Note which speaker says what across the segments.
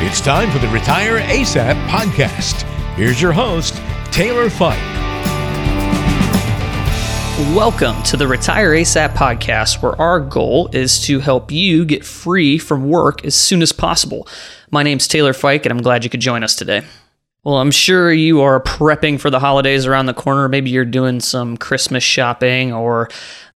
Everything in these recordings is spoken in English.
Speaker 1: It's time for the Retire ASAP podcast. Here's your host, Taylor Fike.
Speaker 2: Welcome to the Retire ASAP podcast, where our goal is to help you get free from work as soon as possible. My name's Taylor Fike, and I'm glad you could join us today. Well, I'm sure you are prepping for the holidays around the corner. Maybe you're doing some Christmas shopping or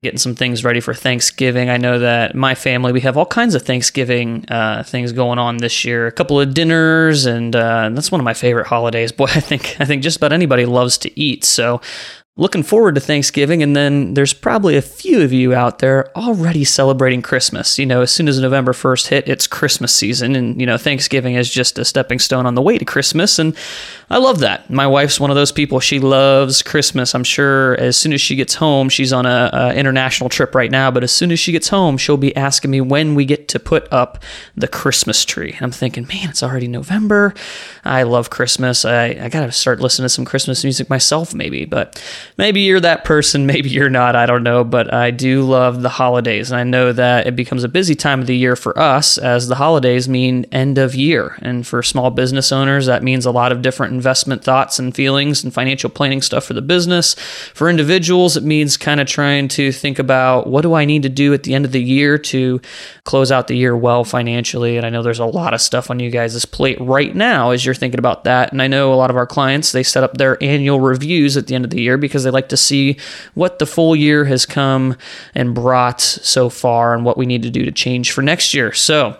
Speaker 2: getting some things ready for Thanksgiving. I know that my family, we have all kinds of Thanksgiving uh, things going on this year. A couple of dinners, and uh, that's one of my favorite holidays. Boy, I think I think just about anybody loves to eat. So looking forward to Thanksgiving, and then there's probably a few of you out there already celebrating Christmas. You know, as soon as November 1st hit, it's Christmas season, and, you know, Thanksgiving is just a stepping stone on the way to Christmas, and I love that. My wife's one of those people. She loves Christmas. I'm sure as soon as she gets home, she's on a, a international trip right now, but as soon as she gets home, she'll be asking me when we get to put up the Christmas tree. And I'm thinking, man, it's already November. I love Christmas. I, I got to start listening to some Christmas music myself, maybe, but maybe you're that person, maybe you're not, I don't know, but I do love the holidays. And I know that it becomes a busy time of the year for us as the holidays mean end of year. And for small business owners, that means a lot of different investment thoughts and feelings and financial planning stuff for the business. For individuals, it means kind of trying to think about what do I need to do at the end of the year to close out the year well financially. And I know there's a lot of stuff on you guys' plate right now as you're thinking about that. And I know a lot of our clients, they set up their annual reviews at the end of the year because they like to see what the full year has come and brought so far and what we need to do to change for next year. So,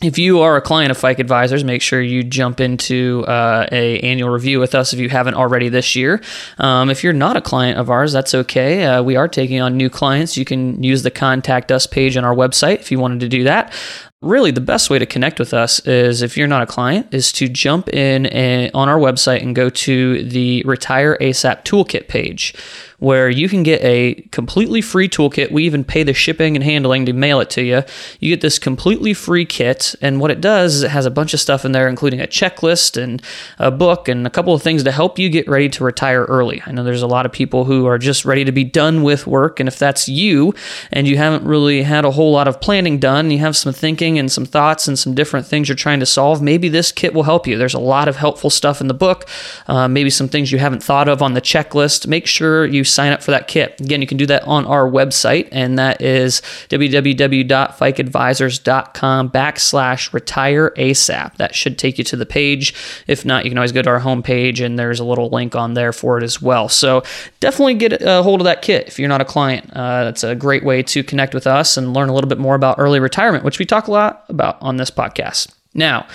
Speaker 2: if you are a client of Fike Advisors, make sure you jump into uh, a annual review with us if you haven't already this year. Um, if you're not a client of ours, that's okay. Uh, we are taking on new clients. You can use the contact us page on our website if you wanted to do that really the best way to connect with us is if you're not a client is to jump in and, on our website and go to the retire asap toolkit page where you can get a completely free toolkit. We even pay the shipping and handling to mail it to you. You get this completely free kit, and what it does is it has a bunch of stuff in there, including a checklist and a book and a couple of things to help you get ready to retire early. I know there's a lot of people who are just ready to be done with work, and if that's you and you haven't really had a whole lot of planning done, you have some thinking and some thoughts and some different things you're trying to solve, maybe this kit will help you. There's a lot of helpful stuff in the book, uh, maybe some things you haven't thought of on the checklist. Make sure you sign up for that kit. Again, you can do that on our website, and that is www.fikeadvisors.com backslash retire ASAP. That should take you to the page. If not, you can always go to our homepage, and there's a little link on there for it as well. So definitely get a hold of that kit if you're not a client. Uh, that's a great way to connect with us and learn a little bit more about early retirement, which we talk a lot about on this podcast. Now,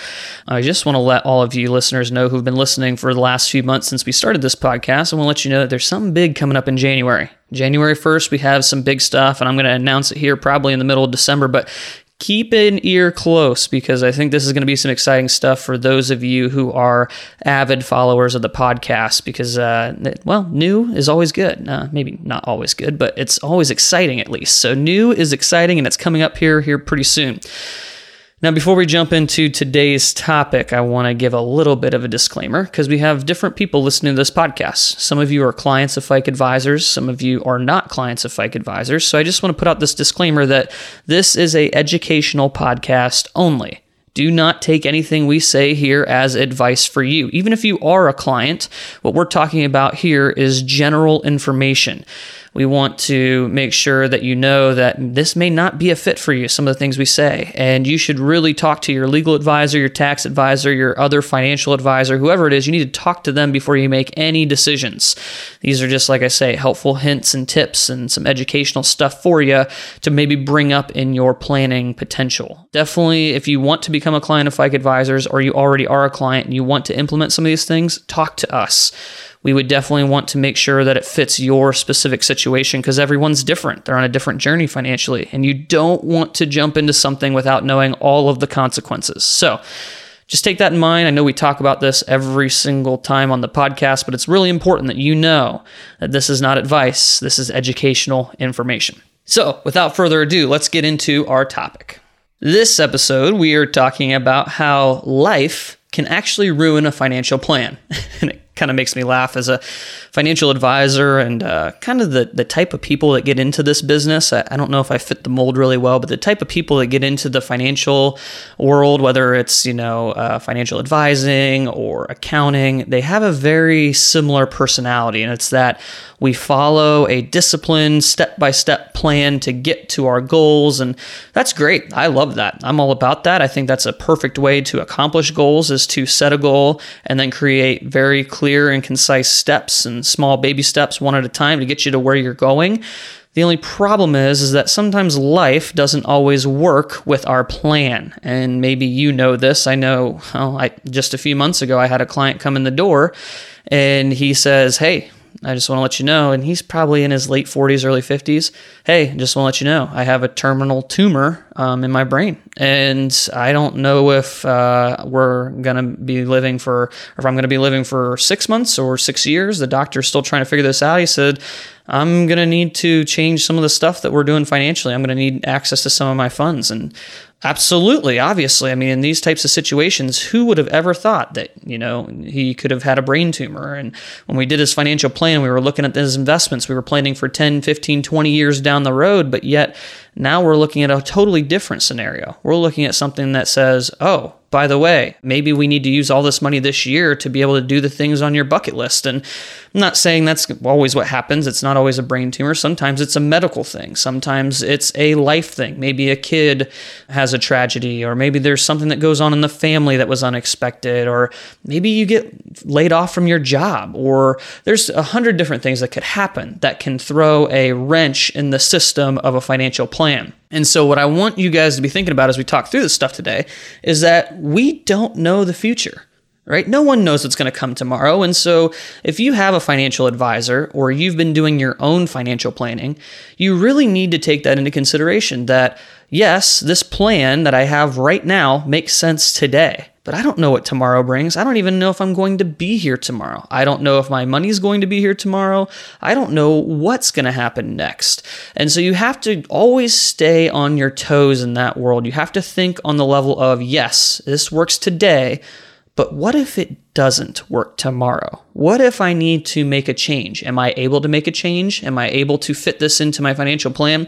Speaker 2: I just want to let all of you listeners know who've been listening for the last few months since we started this podcast. I want to let you know that there's something big coming up in January. January 1st, we have some big stuff, and I'm going to announce it here probably in the middle of December, but keep an ear close because I think this is going to be some exciting stuff for those of you who are avid followers of the podcast. Because, uh, well, new is always good. Uh, maybe not always good, but it's always exciting at least. So, new is exciting and it's coming up here here pretty soon. Now, before we jump into today's topic, I want to give a little bit of a disclaimer because we have different people listening to this podcast. Some of you are clients of Fike Advisors, some of you are not clients of Fike Advisors. So I just want to put out this disclaimer that this is a educational podcast only. Do not take anything we say here as advice for you. Even if you are a client, what we're talking about here is general information we want to make sure that you know that this may not be a fit for you, some of the things we say. And you should really talk to your legal advisor, your tax advisor, your other financial advisor, whoever it is. You need to talk to them before you make any decisions. These are just, like I say, helpful hints and tips and some educational stuff for you to maybe bring up in your planning potential. Definitely, if you want to become a client of Fike Advisors or you already are a client and you want to implement some of these things, talk to us we would definitely want to make sure that it fits your specific situation because everyone's different. They're on a different journey financially, and you don't want to jump into something without knowing all of the consequences. So, just take that in mind. I know we talk about this every single time on the podcast, but it's really important that you know that this is not advice, this is educational information. So, without further ado, let's get into our topic. This episode, we are talking about how life can actually ruin a financial plan. and it kind of makes me laugh as a financial advisor and uh, kind of the, the type of people that get into this business. I, I, don't know if I fit the mold really well, but the type of people that get into the financial world, whether it's, you know, uh, financial advising or accounting, they have a very similar personality. And it's that we follow a disciplined step by step plan to get to our goals. And that's great. I love that. I'm all about that. I think that's a perfect way to accomplish goals is to set a goal and then create very clear and concise steps and small baby steps one at a time to get you to where you're going. The only problem is is that sometimes life doesn't always work with our plan. And maybe you know this. I know well, I just a few months ago I had a client come in the door and he says, "Hey, I just want to let you know, and he's probably in his late 40s, early 50s. Hey, just want to let you know, I have a terminal tumor um, in my brain, and I don't know if uh, we're going to be living for, or if I'm going to be living for six months or six years. The doctor's still trying to figure this out. He said, I'm going to need to change some of the stuff that we're doing financially. I'm going to need access to some of my funds. And Absolutely, obviously. I mean, in these types of situations, who would have ever thought that, you know, he could have had a brain tumor? And when we did his financial plan, we were looking at his investments. We were planning for 10, 15, 20 years down the road, but yet now we're looking at a totally different scenario. We're looking at something that says, oh, by the way, maybe we need to use all this money this year to be able to do the things on your bucket list. And I'm not saying that's always what happens. It's not always a brain tumor. Sometimes it's a medical thing. Sometimes it's a life thing. Maybe a kid has a tragedy, or maybe there's something that goes on in the family that was unexpected, or maybe you get laid off from your job, or there's a hundred different things that could happen that can throw a wrench in the system of a financial plan. And so, what I want you guys to be thinking about as we talk through this stuff today is that we don't know the future right? No one knows what's going to come tomorrow. And so, if you have a financial advisor or you've been doing your own financial planning, you really need to take that into consideration that, yes, this plan that I have right now makes sense today. But I don't know what tomorrow brings. I don't even know if I'm going to be here tomorrow. I don't know if my money's going to be here tomorrow. I don't know what's going to happen next. And so you have to always stay on your toes in that world. You have to think on the level of, yes, this works today, but what if it doesn't work tomorrow? What if I need to make a change? Am I able to make a change? Am I able to fit this into my financial plan?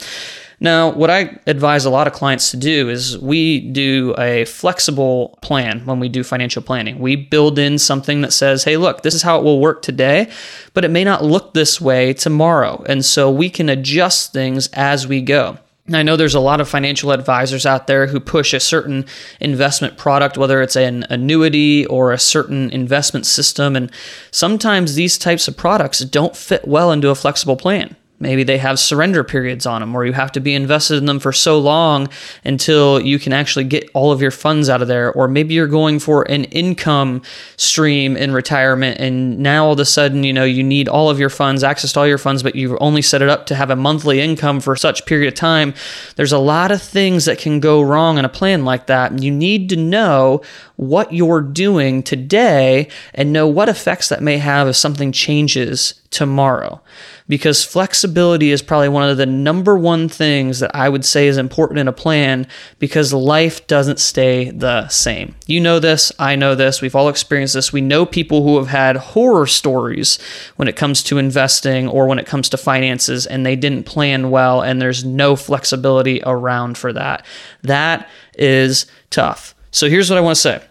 Speaker 2: Now, what I advise a lot of clients to do is we do a flexible plan when we do financial planning. We build in something that says, hey, look, this is how it will work today, but it may not look this way tomorrow. And so we can adjust things as we go. I know there's a lot of financial advisors out there who push a certain investment product, whether it's an annuity or a certain investment system. And sometimes these types of products don't fit well into a flexible plan. Maybe they have surrender periods on them where you have to be invested in them for so long until you can actually get all of your funds out of there. Or maybe you're going for an income stream in retirement and now all of a sudden, you know, you need all of your funds, access to all your funds, but you've only set it up to have a monthly income for such period of time. There's a lot of things that can go wrong in a plan like that. You need to know what you're doing today and know what effects that may have if something changes tomorrow because flexibility is probably one of the number one things that I would say is important in a plan because life doesn't stay the same. You know this, I know this, we've all experienced this. We know people who have had horror stories when it comes to investing or when it comes to finances and they didn't plan well and there's no flexibility around for that. That is tough. So here's what I want to say.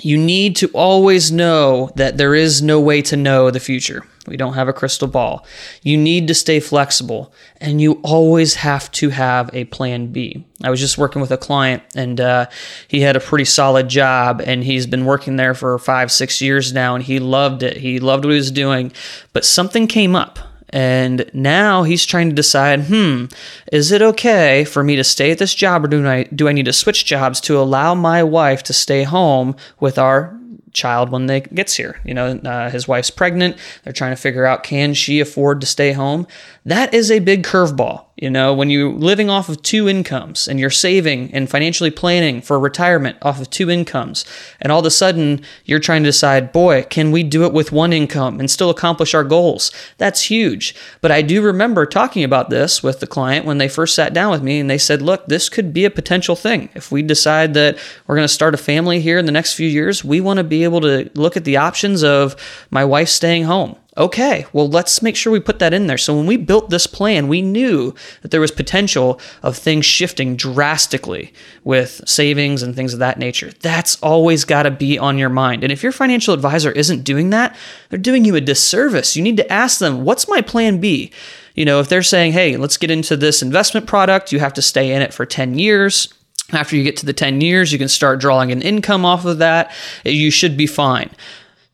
Speaker 2: You need to always know that there is no way to know the future. We don't have a crystal ball. You need to stay flexible and you always have to have a plan B. I was just working with a client and uh, he had a pretty solid job and he's been working there for five, six years now and he loved it. He loved what he was doing, but something came up. And now he's trying to decide, hmm, is it okay for me to stay at this job or do I do I need to switch jobs to allow my wife to stay home with our child when they gets here. You know, uh, his wife's pregnant. They're trying to figure out can she afford to stay home. That is a big curveball. You know, when you're living off of two incomes and you're saving and financially planning for retirement off of two incomes, and all of a sudden you're trying to decide, boy, can we do it with one income and still accomplish our goals? That's huge. But I do remember talking about this with the client when they first sat down with me and they said, look, this could be a potential thing. If we decide that we're going to start a family here in the next few years, we want to be able to look at the options of my wife staying home Okay, well, let's make sure we put that in there. So when we built this plan, we knew that there was potential of things shifting drastically with savings and things of that nature. That's always got to be on your mind. And if your financial advisor isn't doing that, they're doing you a disservice. You need to ask them, what's my plan B? You know, if they're saying, hey, let's get into this investment product, you have to stay in it for 10 years. After you get to the 10 years, you can start drawing an income off of that. You should be fine.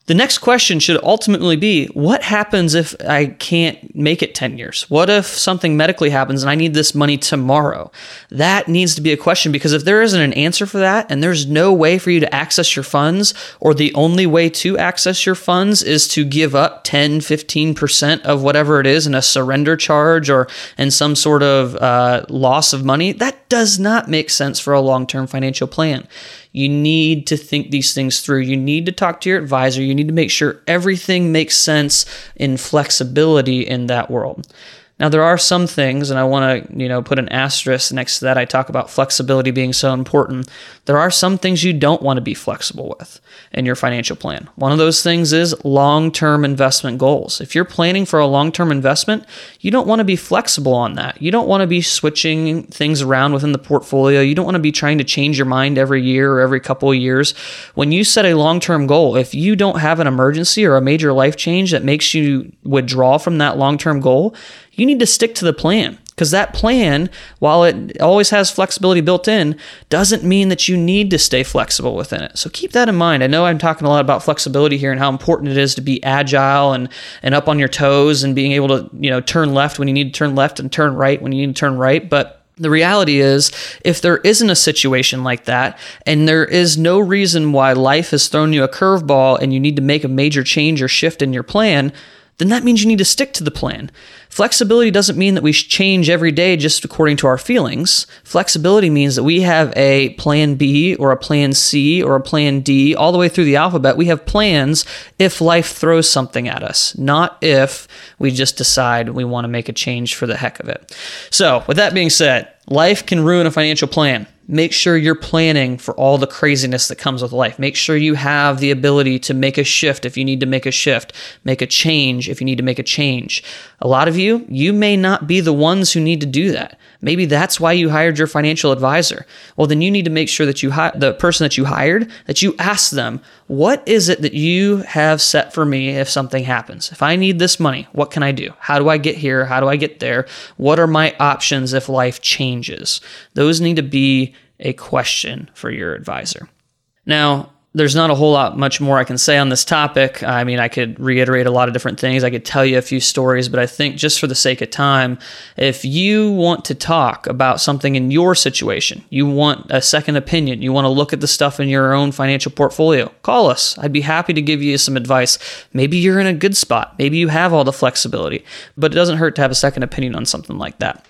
Speaker 2: The next question should ultimately be what happens if I can't make it 10 years? What if something medically happens and I need this money tomorrow? That needs to be a question because if there isn't an answer for that and there's no way for you to access your funds, or the only way to access your funds is to give up 10, 15% of whatever it is in a surrender charge or in some sort of uh, loss of money, that does not make sense for a long term financial plan. You need to think these things through. You need to talk to your advisor. You need to make sure everything makes sense in flexibility in that world. Now there are some things, and I want to you know put an asterisk next to that. I talk about flexibility being so important. There are some things you don't want to be flexible with in your financial plan. One of those things is long-term investment goals. If you're planning for a long-term investment, you don't want to be flexible on that. You don't want to be switching things around within the portfolio. You don't want to be trying to change your mind every year or every couple of years. When you set a long-term goal, if you don't have an emergency or a major life change that makes you withdraw from that long-term goal, you need to stick to the plan because that plan, while it always has flexibility built in, doesn't mean that you need to stay flexible within it. So keep that in mind. I know I'm talking a lot about flexibility here and how important it is to be agile and and up on your toes and being able to, you know, turn left when you need to turn left and turn right when you need to turn right, but the reality is, if there isn't a situation like that, and there is no reason why life has thrown you a curveball and you need to make a major change or shift in your plan, then that means you need to stick to the plan. Flexibility doesn't mean that we change every day just according to our feelings. Flexibility means that we have a plan B or a plan C or a plan D all the way through the alphabet. We have plans if life throws something at us, not if we just decide we want to make a change for the heck of it. So, with that being said, life can ruin a financial plan make sure you're planning for all the craziness that comes with life. Make sure you have the ability to make a shift if you need to make a shift, make a change if you need to make a change. A lot of you, you may not be the ones who need to do that. Maybe that's why you hired your financial advisor. Well, then you need to make sure that you hi- the person that you hired that you ask them, "What is it that you have set for me if something happens? If I need this money, what can I do? How do I get here? How do I get there? What are my options if life changes?" Those need to be a question for your advisor. Now, there's not a whole lot much more I can say on this topic. I mean, I could reiterate a lot of different things. I could tell you a few stories, but I think just for the sake of time, if you want to talk about something in your situation, you want a second opinion, you want to look at the stuff in your own financial portfolio, call us. I'd be happy to give you some advice. Maybe you're in a good spot. Maybe you have all the flexibility, but it doesn't hurt to have a second opinion on something like that.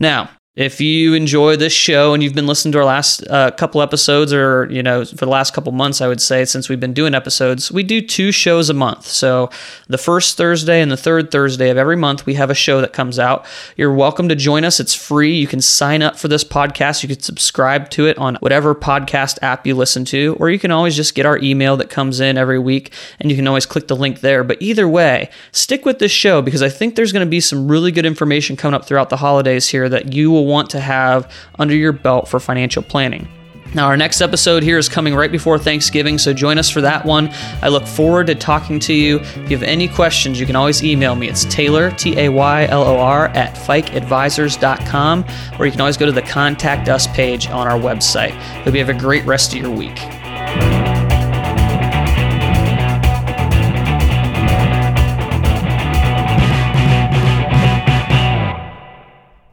Speaker 2: Now, if you enjoy this show and you've been listening to our last uh, couple episodes or you know for the last couple months i would say since we've been doing episodes we do two shows a month. So the first thursday and the third thursday of every month we have a show that comes out. You're welcome to join us. It's free. You can sign up for this podcast. You can subscribe to it on whatever podcast app you listen to or you can always just get our email that comes in every week and you can always click the link there. But either way stick with this show because i think there's going to be some really good information coming up throughout the holidays here that you will want to have under your belt for financial planning. Now, our next episode here is coming right before Thanksgiving, so join us for that one. I look forward to talking to you. If you have any questions, you can always email me. It's Taylor, T A Y L O R, at fikeadvisors.com, or you can always go to the Contact Us page on our website. Hope you have a great rest of your week.